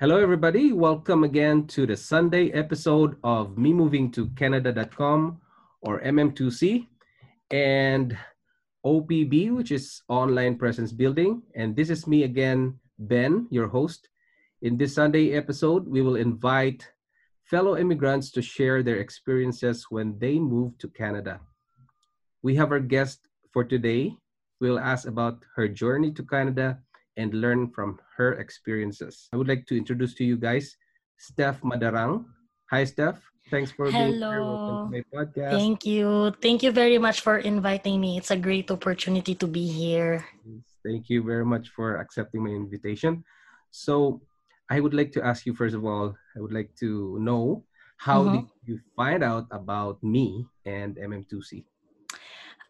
Hello, everybody. Welcome again to the Sunday episode of Me Moving to Canada.com or MM2C and OPB, which is Online Presence Building. And this is me again, Ben, your host. In this Sunday episode, we will invite fellow immigrants to share their experiences when they move to Canada. We have our guest for today. We'll ask about her journey to Canada and learn from her experiences. I would like to introduce to you guys Steph Madarang. Hi, Steph. Thanks for Hello. being here. Welcome to my podcast. Thank you. Thank you very much for inviting me. It's a great opportunity to be here. Thank you very much for accepting my invitation. So, I would like to ask you first of all, I would like to know how Mhm. did you find out about me and MM2C?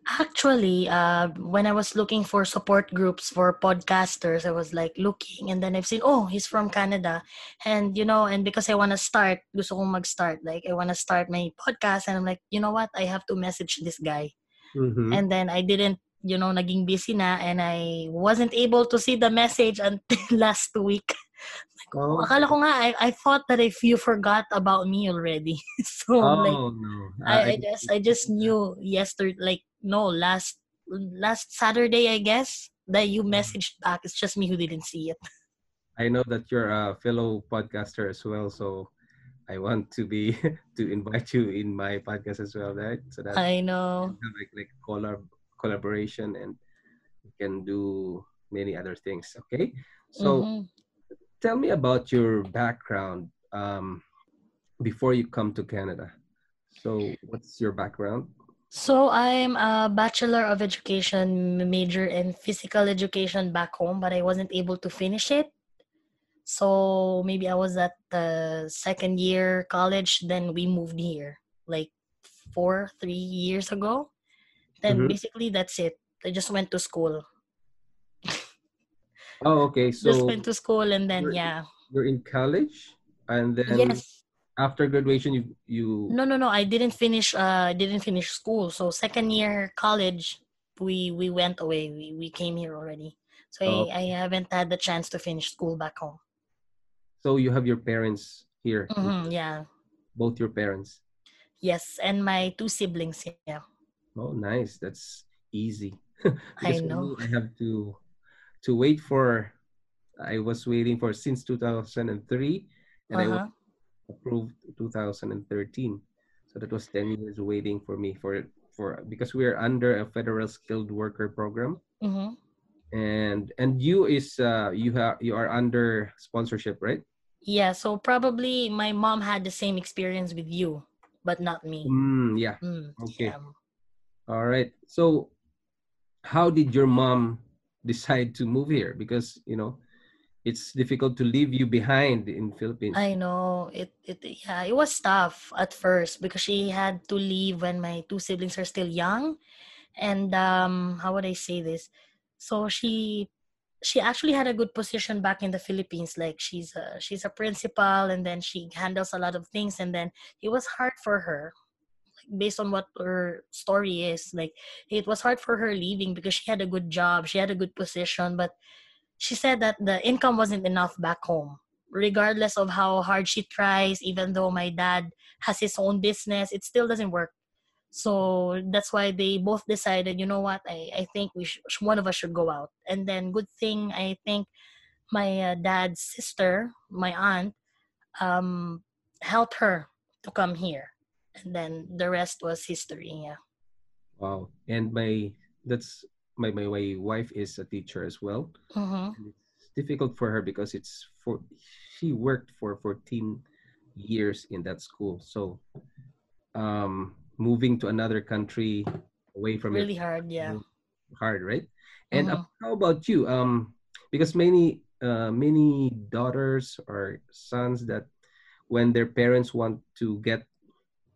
Actually, uh, when I was looking for support groups for podcasters, I was like looking and then I've seen, oh, he's from Canada. And, you know, and because I want to start, gusto kong mag-start. Like, I want to start my podcast and I'm like, you know what? I have to message this guy. Mhm. And then I didn't, you know, naging busy na and I wasn't able to see the message until last week. Oh, Akala ko nga, I, I thought that if you forgot about me already. so I'm like, oh no. I, I just I just knew yesterday, like no, last last Saturday, I guess that you messaged back. It's just me who didn't see it. I know that you're a fellow podcaster as well, so I want to be to invite you in my podcast as well, right? So that I know. like like collab collaboration and we can do many other things. Okay, so Mhm. Tell me about your background um, before you come to Canada. So what's your background? So I'm a bachelor of education major in physical education back home, but I wasn't able to finish it. So maybe I was at the second year college, then we moved here like four, three years ago. Then Mhm. basically that's it. I just went to school. Oh, okay. So just went to school and then yeah. you're in college, and then Yes. after graduation, you you No, no, no. I didn't finish. Uh, I didn't finish school. So second year college, we we went away. We we came here already. So Oh, I, I haven't had the chance to finish school back home. so you have your parents here, in hmm yeah. both your parents. Yes, and my two siblings. Yeah, Oh, nice. That's easy. I know. I have to to wait for. I was waiting for since 2003, and I was Uh approved 2013. So that was 10 years waiting for me for for because we are under a federal skilled worker program, hmm and and you is uh you have you are under sponsorship, right? Yeah. So probably my mom had the same experience with you, but not me. Mm, yeah. Mm, Okay. yeah. All right. So, how did your mom decide to move here? Because you know, it's difficult to leave you behind in Philippines. I know it, it yeah, it was tough at first because she had to leave when my two siblings are still young. And um how would I say this? So she she actually had a good position back in the Philippines. Like she's a she's a principal and then she handles a lot of things and then it was hard for her based on what her story is. Like it was hard for her leaving because she had a good job, she had a good position, but she said that the income wasn't enough back home. Regardless of how hard she tries even though my dad has his own business it still doesn't work. So that's why they both decided you know what? I, I think we sh- one of us should go out. And then good thing i think my uh, dad's sister my aunt um helped her to come here and then the rest was history yeah Wow. And my that's my my, my wife is a teacher as well. And it's difficult for her because it's for she worked for 14 years in that school. So, um, moving to another country away from really hard yeah hard, right? And uh, Mhm. how about you? Um, because many uh, many daughters or sons that when their parents want to get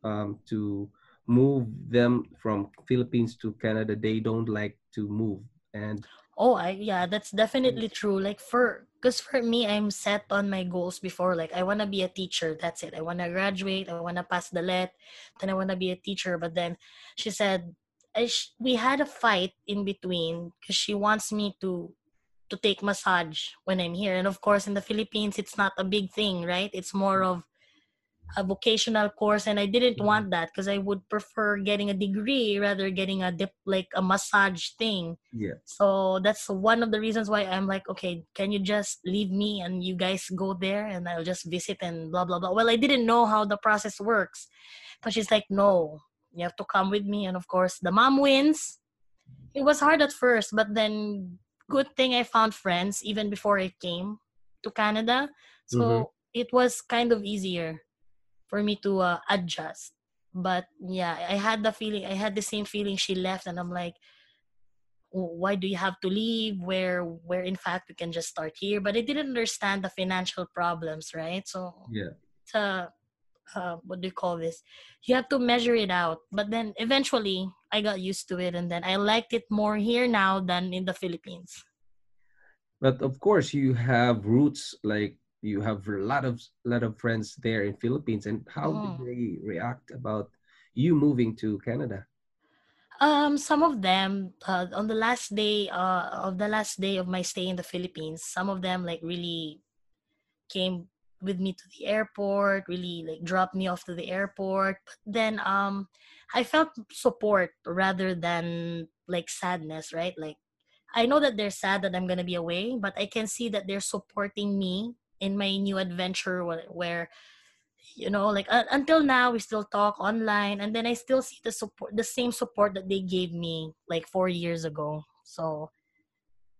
um, to move them from Philippines to Canada, they don't like to move. And Oh, I yeah, that's definitely true. Like for because for me, I'm set on my goals before. Like I wanna be a teacher. That's it. I wanna graduate. I wanna pass the let. Then I wanna be a teacher. But then she said, I sh- we had a fight in between because she wants me to to take massage when I'm here. And of course, in the Philippines, it's not a big thing, right? It's more of a vocational course and I didn't Mhm. want that because I would prefer getting a degree rather getting a dip like a massage thing. yeah, So that's one of the reasons why I'm like, okay, can you just leave me and you guys go there and I'll just visit and blah blah blah. Well, I didn't know how the process works. But she's like, no, you have to come with me. And of course the mom wins. It was hard at first, but then good thing I found friends even before I came to Canada. So Mhm. it was kind of easier for me to uh, adjust. But yeah, I had the feeling, I had the same feeling she left, and I'm like, "Oh, why do you have to leave? Where, where in fact we can just start here. But I didn't understand the financial problems, right? So yeah. it's a, uh, what do you call this? You have to measure it out. But then eventually, I got used to it, and then I liked it more here now than in the Philippines. But of course, you have roots like you have a lot of lot of friends there in Philippines. And how did Mhm. they react about you moving to Canada? Um, some of them uh, on the last day uh, of the last day of my stay in the Philippines, some of them like really came with me to the airport, really like dropped me off to the airport. But then um I felt support rather than like sadness, right? Like I know that they're sad that I'm gonna be away, but I can see that they're supporting me in my new adventure where, you know like uh, until now we still talk online and then i still see the support the same support that they gave me like four years ago. So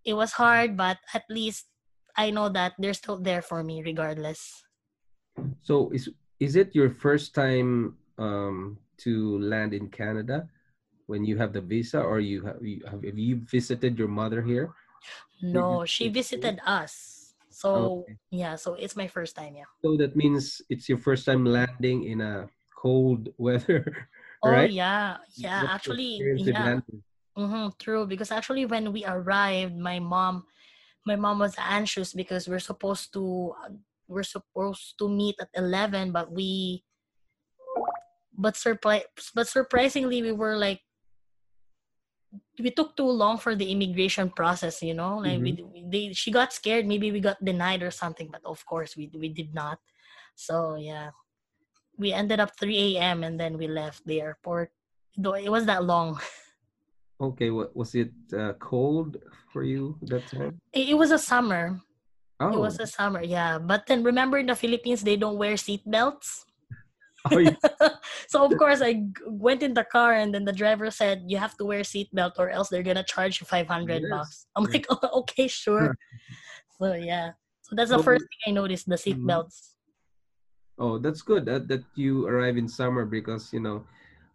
it was hard but at least i know that they're still there for me regardless. So is is it your first time um, to land in Canada when you have the visa, or you have you have, have you visited your mother here? no she visited us so Okay. yeah so it's my first time yeah So that means it's your first time landing in a cold weather, right? oh right? yeah yeah What's actually yeah landing? hmm true because actually when we arrived my mom my mom was anxious because we're supposed to uh, we're supposed to meet at 11 but we but surprise but surprisingly we were like we took too long for the immigration process you know? Like we, they she got scared. Maybe we got denied or something but of course we we did not. So yeah. We ended up 3 a.m and then we left the airport. Though it was that long. Okay, what was it uh, cold for you that time? it, it was a summer. Oh, It was a summer, yeah. But then remember in the Philippines they don't wear seat belts. oh so of course I went in the car and then the driver said you have to wear seat belt or else they're gonna charge you five hundred Yes, bucks. I'm like, oh, okay, sure. so yeah. So that's the So- first thing I noticed, the seat Mhm. Oh, that's good that, that you arrive in summer because you know,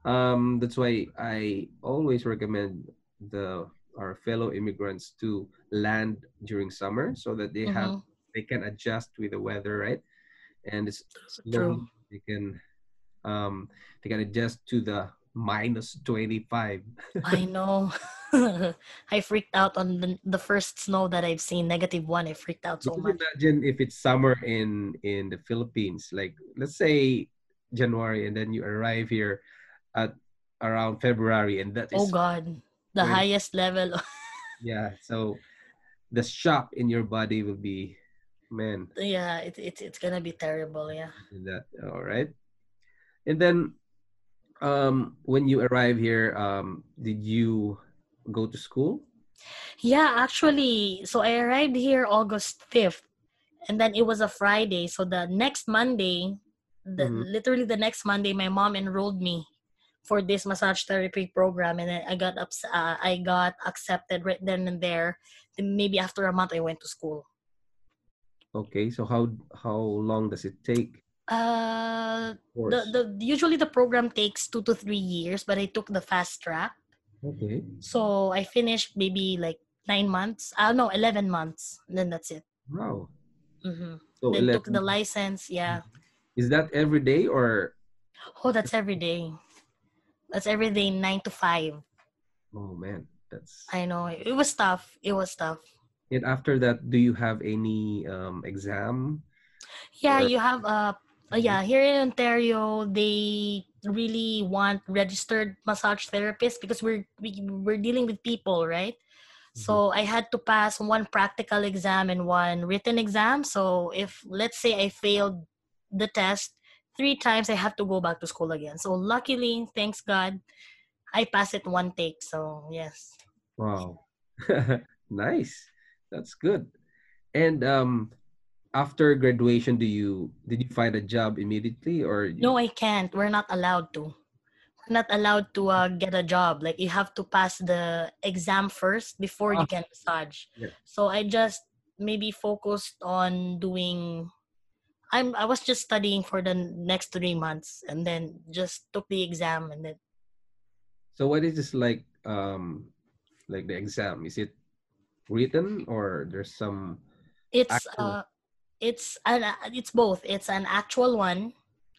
um, that's why I always recommend the our fellow immigrants to land during summer so that they have Mhm. they can adjust with the weather, right? And it's True. slowly they can um they can adjust to the minus 25. I know. I freaked out on the, the first snow that I've seen, negative one. I freaked out so much. imagine if it's summer in in the Philippines, like let's say January, and then you arrive here at around February, and that is Oh God. The When- highest level. yeah. So the shock in your body will be, man, yeah, it, it, it's gonna be terrible, yeah. that all right. And then, um, when you arrive here, um, did you go to school? Yeah, actually, so I arrived here August 5th, and then it was a Friday. So the next Monday, the, Mhm. literally the next Monday, my mom enrolled me for this massage therapy program, and I got ups- uh, I got accepted right then and there. Then maybe after a month, I went to school. Okay. So how how long does it take? Uh, the, the usually the program takes two to three years, but I took the fast track. okay. So I finished maybe like nine months. I uh, no, 11 months. And then that's it. Wow. hmm So Then took the license. Yeah. Is that every day or? Oh, that's every day. That's every day, nine to five. Oh man, that's. I know it was tough. It was tough. And after that, do you have any um, exam? Yeah, Or- you have uh, uh, yeah, here in Ontario, they really want registered massage therapists because we're we, we're dealing with people, right? So I had to pass one practical exam and one written exam. So if let's say I failed the test three times, I have to go back to school again. So luckily, thanks God, I passed it one take. So yes. Wow. nice. That's good. And um after graduation do you did you find a job immediately or you- No, I can't. We're not allowed to. We're not allowed to uh, get a job. Like you have to pass the exam first before you Ah. can massage. Yeah. So I just maybe focused on doing. I'm. I was just studying for the next three months, and then just took the exam, and then So what is this like um like the exam? Is it written or there's some it's Actual. uh, it's an it's both. It's an actual one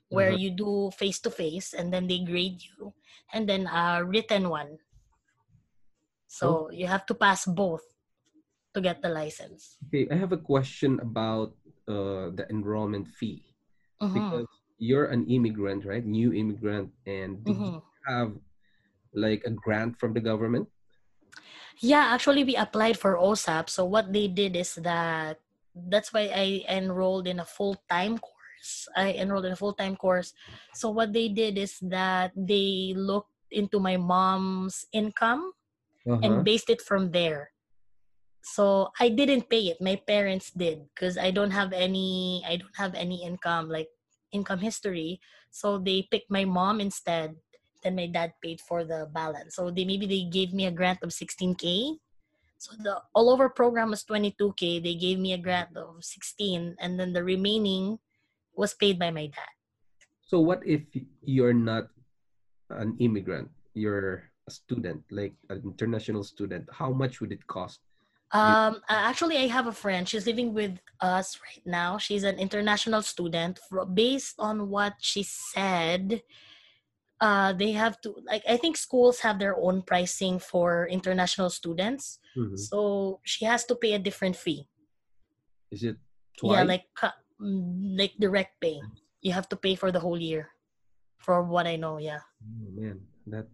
where Mhm. you do face to face, and then they grade you, and then a written one. So you have to pass both to get the license. Okay, I have a question about uh the enrollment fee Mhm, because you're an immigrant, right? New immigrant and did you mhm. have like a grant from the government? Yeah, actually, we applied for OSAP. So what they did is that that's why I enrolled in a full time course. I enrolled in a full time course. So what they did is that they looked into my mom's income Uh-huh. and based it from there. So I didn't pay it. My parents did because I don't have any. I don't have any income like income history. So they picked my mom instead. Then my dad paid for the balance. So they maybe they gave me a grant of 16k. So the all over program was 22k. They gave me a grant of 16, and then the remaining was paid by my dad. So what if you're not an immigrant? You're a student, like an international student. How much would it cost? Um, actually, I have a friend. She's living with us right now. She's an international student. Based on what she said, uh, they have to like. I think schools have their own pricing for international students, Mhm. so she has to pay a different fee. Is it twice? Yeah, like mm, like direct pay. You have to pay for the whole year. For what I know, yeah, oh, man, that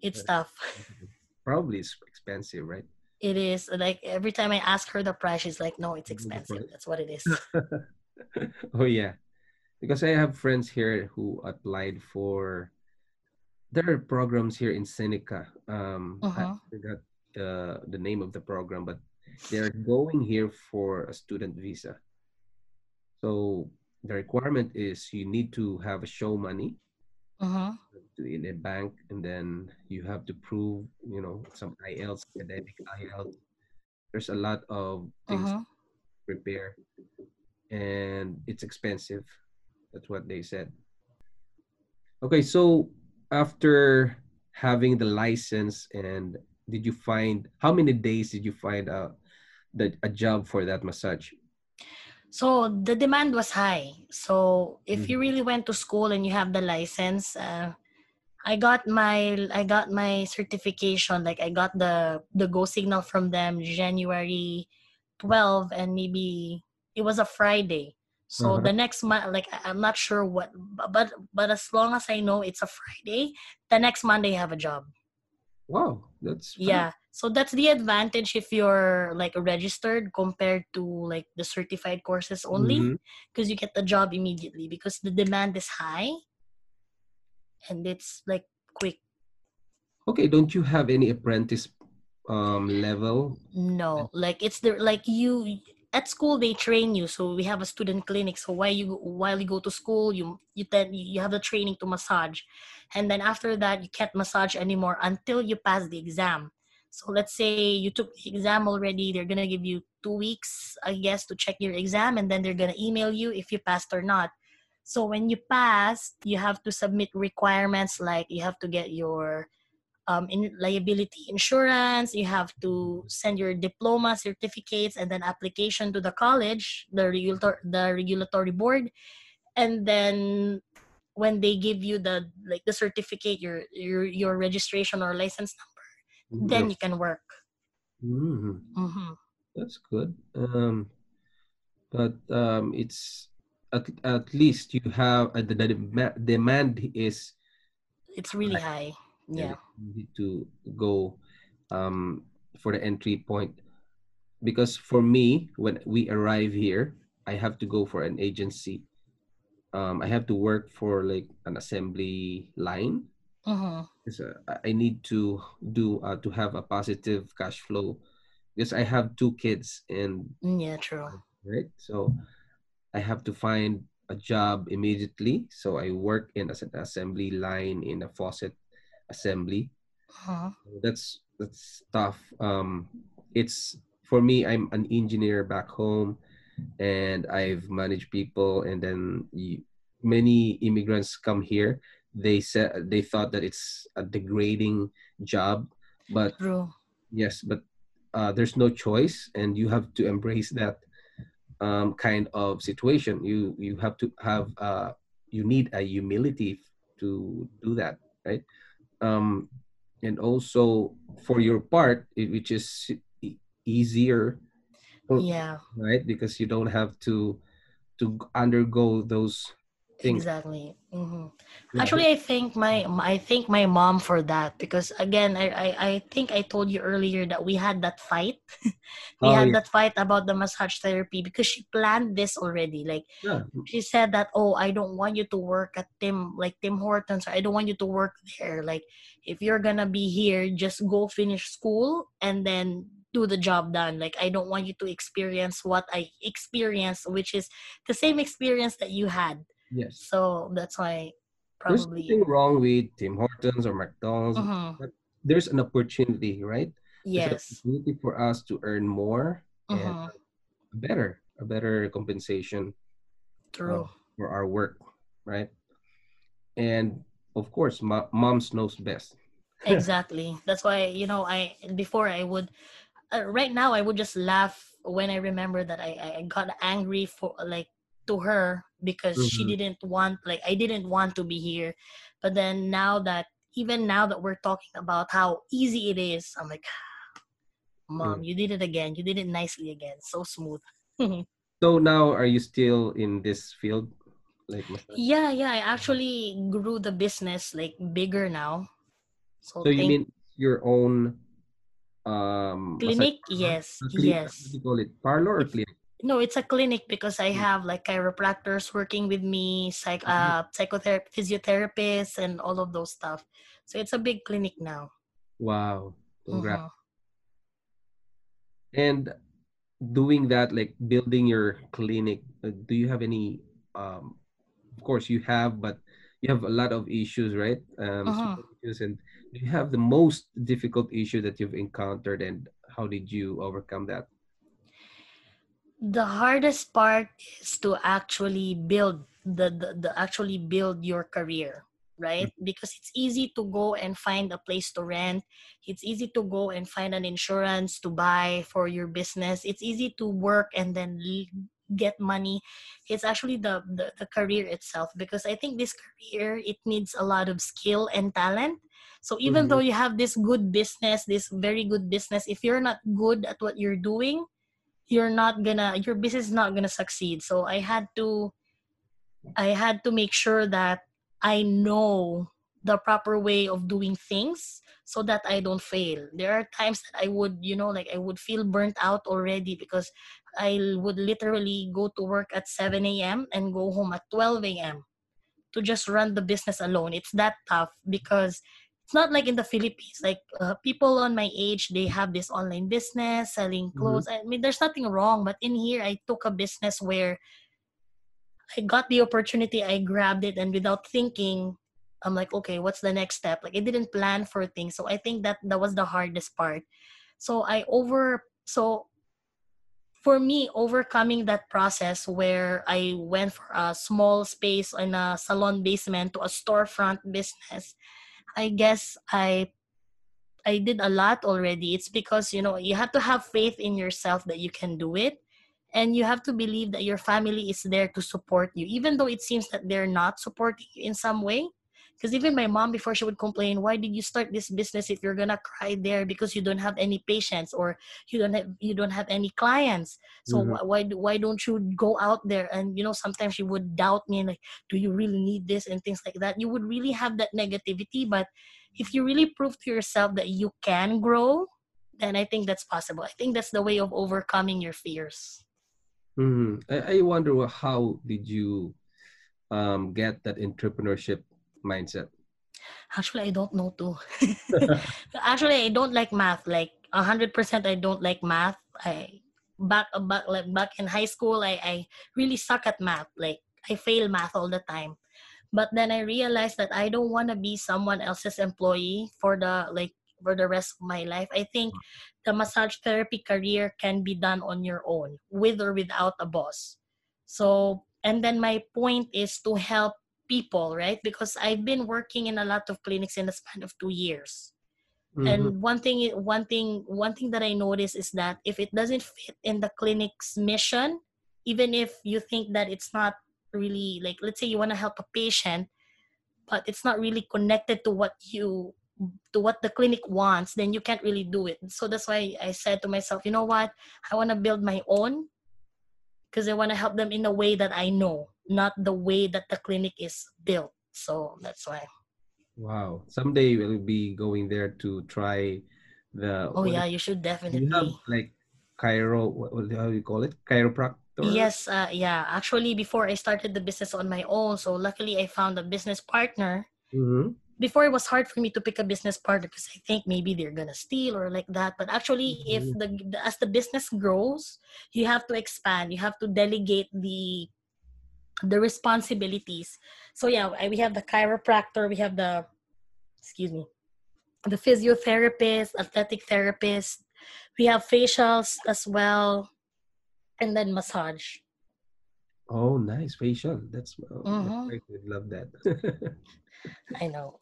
it's Right. tough. probably is expensive, right? It is like every time I ask her the price, she's like, "No, it's expensive. That's what it is." oh yeah, because I have friends here who applied for. There are programs here in Seneca. Um, I Mhm. forgot the the name of the program, but they're going here for a student visa. So the requirement is you need to have a show money to in a bank, and then you have to prove, you know, some IELTS, academic IELTS. There's a lot of things to prepare, and it's expensive. That's what they said. Okay, so after having the license, and did you find how many days did you find out that a job for that massage? So the demand was high. So if you Mhm. really went to school and you have the license, uh, I got my I got my certification. Like I got the the go signal from them January 12, and maybe it was a Friday. So Uh-huh. the next month, like I'm not sure what, but but as long as I know it's a Friday, the next Monday I have a job. Wow, that's. Yeah. So that's the advantage if you're like registered compared to like the certified courses only because you get the job immediately because the demand is high and it's like quick. Okay, don't you have any apprentice um level? No, like it's the like you at school they train you. So we have a student clinic. So while you while you go to school, you you then you have the training to massage, and then after that you can't massage anymore until you pass the exam. So let's say you took the exam already. They're gonna give you two weeks, I guess, to check your exam, and then they're gonna email you if you passed or not. So when you pass, you have to submit requirements like you have to get your um, in liability insurance. You have to send your diploma, certificates, and then application to the college, the regulator, the regulatory board, and then when they give you the like the certificate, your your your registration or license number, then you can work. Mhm. hmm That's good. Um, but um, it's at, at least you have uh, the, the demand is It's really high. Yeah. you need to go um, for the entry point. Because for me when we arrive here i have to go for an agency. Um, i have to work for like an assembly line. Hmm because uh, I- i need to do uh, to have a positive cash flow. Because i have two kids and Yeah, true. right? So i have to find a job immediately. So i work in as an assembly line in a faucet assembly. Mhm. that's that's tough. Um it's for me i'm an engineer back home and i've managed people and then you, many immigrants come here. They said they thought that it's a degrading job but True. yes but uh, there's no choice and you have to embrace that um, kind of situation. You you have to have uh, you need a humility to do that right um, and also for your part it, which is easier Yeah, right? Because you don't have to to undergo those things exactly. hmm Yeah. Actually, I think my I think my mom for that because again, I I, I think I told you earlier that we had that fight. we Oh, had yeah. that fight about the massage therapy because she planned this already. Like yeah she said that, oh, I don't want you to work at Tim like Tim Hortons. Or I don't want you to work there. Like if you're gonna be here, just go finish school and then do the job done. Like I don't want you to experience what I experienced, which is the same experience that you had. Yes So that's why probably there's nothing wrong with tim hortons or mcdonald's Mhm. there's an opportunity right Yes. opportunity for us to earn more and Mhm. a better a better compensation True. for our work right and of course mo- moms knows best exactly. That's why you know I before I would uh, right now I would just laugh when I remember that I- I got angry for like to her because she Mhm. didn't want like I didn't want to be here, but then now that even now that we're talking about how easy it is, I'm like, mom, Mm. you did it again. You did it nicely again. So smooth. so now are you still in this field like massage? yeah, yeah. I actually grew the business like bigger now. So, so you mean your own um clinic. parlor? Yes, clinic- yes. what do you call it parlor or clinic No, it's a clinic because I Mm. have like chiropractors working with me, psych, Mhm. uh, psychotherapy, physiotherapists, and all of those stuff. So it's a big clinic now. wow congrats Mhm. and doing that like building your clinic uh, do you have any um of course you have but you have a lot of issues right um Mhm. small issues and do you have the most difficult issue that you've encountered and how did you overcome that The hardest part is to actually build the, the, the actually build your career, right? Because it's easy to go and find a place to rent. It's easy to go and find an insurance to buy for your business. It's easy to work and then get money. It's actually the, the the career itself because I think this career it needs a lot of skill and talent. So even Mhm. though you have this good business, this very good business, if you're not good at what you're doing, you're not gonna your business is not gonna succeed. So i had to i had to make sure that i know the proper way of doing things so that i don't fail. There are times that i would you know like i would feel burnt out already because i would literally go to work at 7 a.m and go home at 12 a.m to just run the business alone. It's that tough because it's not like in the Philippines. Like uh, people on my age, they have this online business selling clothes. I mean, there's nothing wrong, but in here, I took a business where I got the opportunity, I grabbed it, and without thinking, I'm like, okay, what's the next step? Like I didn't plan for things, so I think that that was the hardest part. So I over so for me overcoming that process where I went for a small space in a salon basement to a storefront business I guess I I did a lot already. It's because you know you have to have faith in yourself that you can do it, and you have to believe that your family is there to support you, even though it seems that they're not supporting you in some way. Because even my mom before she would complain, why did you start this business if you're gonna cry there because you don't have any patients or you don't have you don't have any clients? So Mhm. why why don't you go out there? And you know sometimes she would doubt me and like, do you really need this and things like that. You would really have that negativity, but if you really prove to yourself that you can grow, then I think that's possible. I think that's the way of overcoming your fears. Mhm. I, I wonder how did you um, get that entrepreneurship mindset? Actually, I don't know too. Actually, I don't like math. Like hundred percent, I don't like math. I back back like back in high school, I I really suck at math. Like I fail math all the time. But then I realized that I don't want to be someone else's employee for the like for the rest of my life. I think the massage therapy career can be done on your own, with or without a boss. So, and then my point is to help people, right? Because I've been working in a lot of clinics in the span of two years. Mhm. And one thing, one thing, one thing that I notice is that if it doesn't fit in the clinic's mission, even if you think that it's not really like, let's say you want to help a patient, but it's not really connected to what you to what the clinic wants, then you can't really do it. So that's why I said to myself, you know what? I want to build my own because I want to help them in a way that I know, not the way that the clinic is built. So that's why. Wow. Someday we'll be going there to try the. Oh yeah, you should definitely. you have like chiro? What, how do you call it? Chiropractor. Yes, uh, yeah. Actually, before I started the business on my own, so luckily I found a business partner. Mm-hmm. Before it was hard for me to pick a business partner because I think maybe they're gonna steal or like that. But actually, if Mhm. the, the as the business grows, you have to expand. You have to delegate the the responsibilities. So yeah, we have the chiropractor, we have the excuse me, the physiotherapist, athletic therapist, we have facials as well, and then massage. Oh, nice facial. That's oh, Mhm. wife would love that. I know.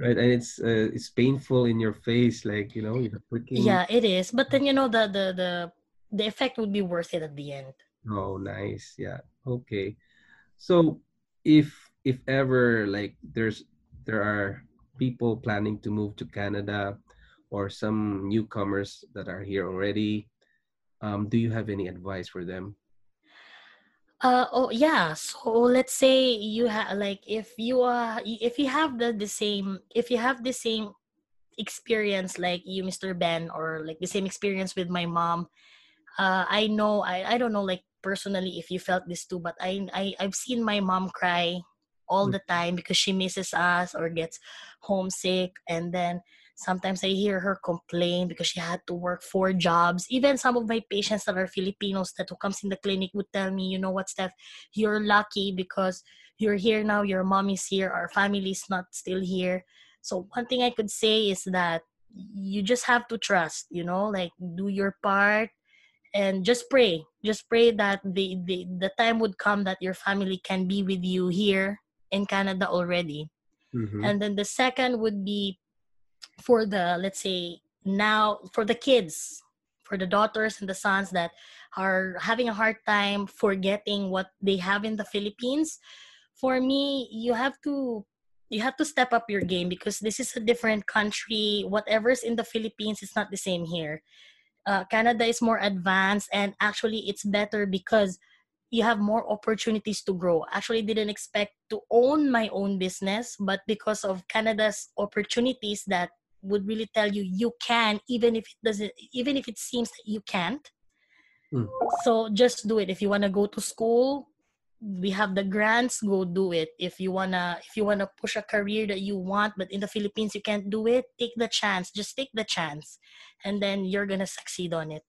right, and it's uh, it's painful in your face, like you know, you're pricking. Yeah, it is. But then you know the the the the effect would be worth it at the end. Oh, nice. Yeah. Okay. So if if ever like there's there are people planning to move to Canada or some newcomers that are here already, um, do you have any advice for them? Uh oh yeah. So let's say you have like if you are if you have the the same if you have the same experience like you Mr. Ben or like the same experience with my mom uh I know I I don't know like personally if you felt this too but I I I've seen my mom cry all the mm. time because she misses us or gets homesick. And then sometimes I hear her complain because she had to work four jobs. Even some of my patients that are Filipinos that who comes in the clinic would tell me you know what Steph? You're lucky because you're here now. Your mom is here. Our family is not still here. So one thing I could say is that you just have to trust, you know, like do your part and just pray. Just pray that the, the the time would come that your family can be with you here in Canada already. Mhm. And then the second would be for the let's say now for the kids, for the daughters and the sons that are having a hard time forgetting what they have in the Philippines. For me, you have to you have to step up your game because this is a different country. Whatever's in the Philippines is not the same here. Uh, Canada is more advanced and actually it's better because you have more opportunities to grow. Actually, didn't expect to own my own business, but because of Canada's opportunities that would really tell you you can, even if it doesn't, even if it seems that you can't. Mm. So just do it. If you wanna go to school, we have the grants. Go do it. If you wanna, if you wanna push a career that you want, but in the Philippines you can't do it, take the chance. Just take the chance, and then you're gonna succeed on it.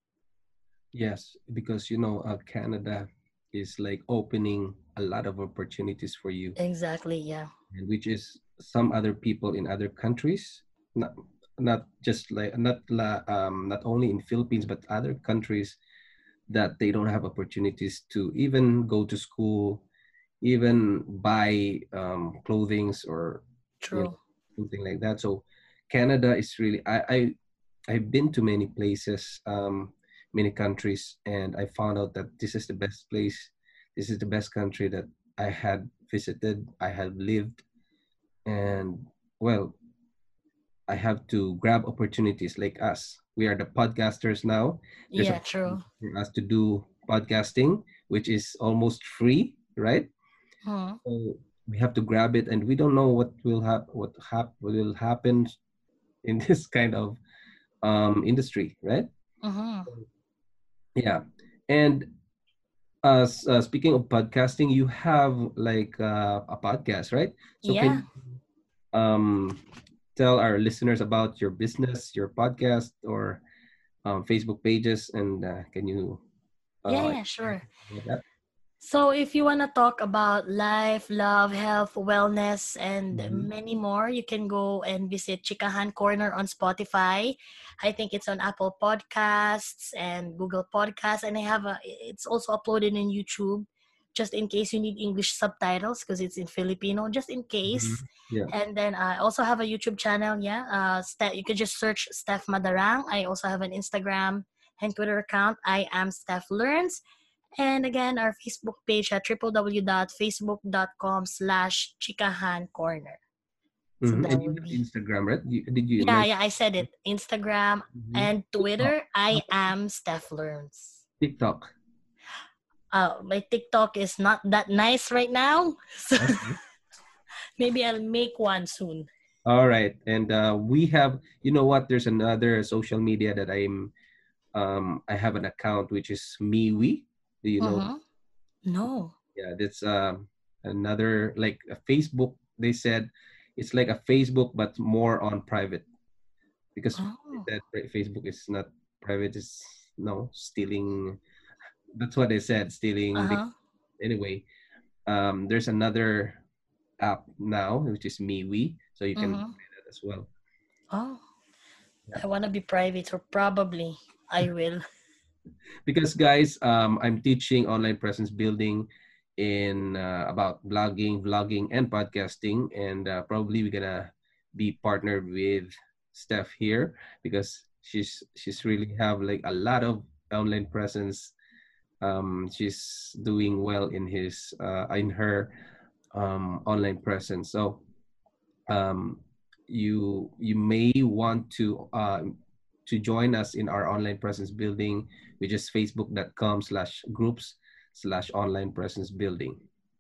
Yes, because you know, uh, Canada is like opening a lot of opportunities for you, Exactly. Yeah. and which is some other people in other countries, not not just like not la, um not only in Philippines but other countries that they don't have opportunities to even go to school, even buy um, clothings or True. something like that. So Canada is really I, I I've been to many places, um, many countries, and I found out that this is the best place. This is the best country that I had visited. I have lived, and well, I have to grab opportunities like us. We are the podcasters now. There's yeah, true. For us to do podcasting, which is almost free, right? Hmm. So we have to grab it, and we don't know what will hap- what hap- will happen in this kind of um, industry, right? hmm Yeah, and uh, uh, speaking of podcasting, you have like uh, a podcast, right? So Yeah. can um, tell our listeners about your business, your podcast, or um, Facebook pages, and uh, can you? Uh, Yeah, yeah, sure. So, if you want to talk about life, love, health, wellness, and Mhm. many more, you can go and visit Chikahan Corner on Spotify. I think it's on Apple Podcasts and Google Podcasts, and I have a. It's also uploaded in YouTube, just in case you need English subtitles because it's in Filipino, just in case. Mhm. Yeah. And then I also have a YouTube channel. Yeah, uh, Ste- you can just search Steph Madarang. I also have an Instagram and Twitter account. I am Steph Learns. And again, our Facebook page at www.facebook.com slash chikahan corner. So Mhm. that And you have be- Instagram, right? You, did you? Yeah, yeah, I said it. Instagram Mhm. and Twitter, I am Steph Learns. TikTok. Uh, my TikTok is not that nice right now. So Okay. maybe I'll make one soon. All right, and uh, we have. You know what? There's another social media that I'm. Um, I have an account which is MeWe. Do you know? Mhm. No. Yeah, that's um another like a Facebook. They said it's like a Facebook but more on private because Oh. that Facebook is not private. Is no stealing. That's what they said. Stealing. Uh-huh. anyway, um, there's another app now which is MeWe, so you can Mhm. try that as well. Oh. Yeah. I want to be private, so probably I will. Because guys, um, I'm teaching online presence building in uh, about blogging, vlogging, and podcasting, and uh, probably we're gonna be partnered with Steph here because she's she's really have like a lot of online presence. Um, she's doing well in his uh, in her um, online presence. So um, you you may want to uh, to join us in our online presence building, which is facebook.com slash groups slash online presence building.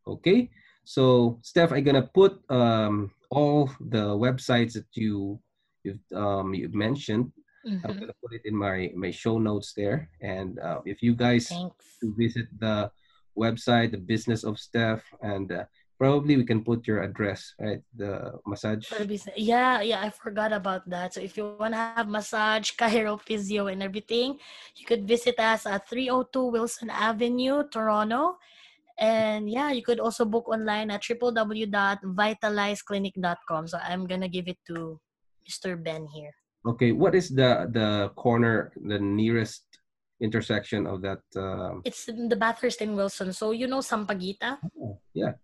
Okay. So Steph, I'm gonna put um, all the websites that you you've um, you've mentioned. I'm Mhm. gonna put it in my my show notes there. And uh, if you guys Thanks. visit the website, the business of Steph, and uh, probably we can put your address, right? The massage. For the business. Yeah, yeah, I forgot about that. So if you want to have massage, chiro physio, and everything, you could visit us at 302 Wilson Avenue, Toronto. And yeah, you could also book online at www.vitalyseclinic.com. So I'm gonna give it to Mr. Ben here. Okay, what is the the corner, the nearest intersection of that? Um, It's in the Bathurst in Wilson. So you know Sampaguita? oh, yeah.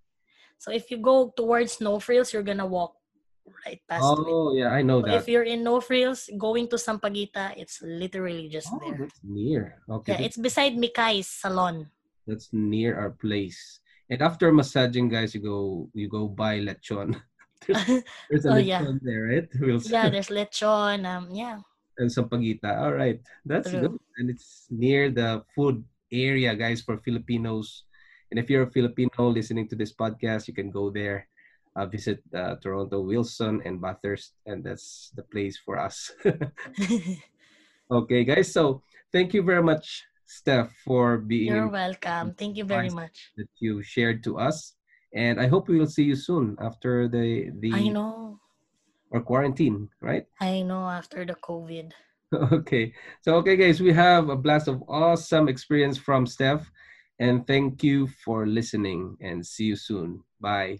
So if you go towards No Frills, you're gonna walk right past it. Oh, yeah, I know So that. if you're in No Frills, going to Sampaguita, it's literally just Oh, there. that's near. Okay, Yeah, it's beside Mikai's salon. that's near our place. And after massaging, guys, you go you go buy lechon. there's, there's a Oh, lechon yeah. there, right? Wilson. yeah, there's lechon. Um, yeah. and Sampaguita. All right, that's True. good. And it's near the food area, guys, for Filipinos. And if you're a Filipino listening to this podcast, you can go there, uh, visit uh, Toronto, Wilson, and Bathurst, and that's the place for us. okay, guys. So thank you very much, Steph, for being You're welcome. Thank you very much. that you shared to us. And I hope we will see you soon after the the I know. or quarantine, right? I know after the COVID. okay. So, okay, guys, we have a blast of awesome experience from Steph. And thank you for listening and see you soon. Bye.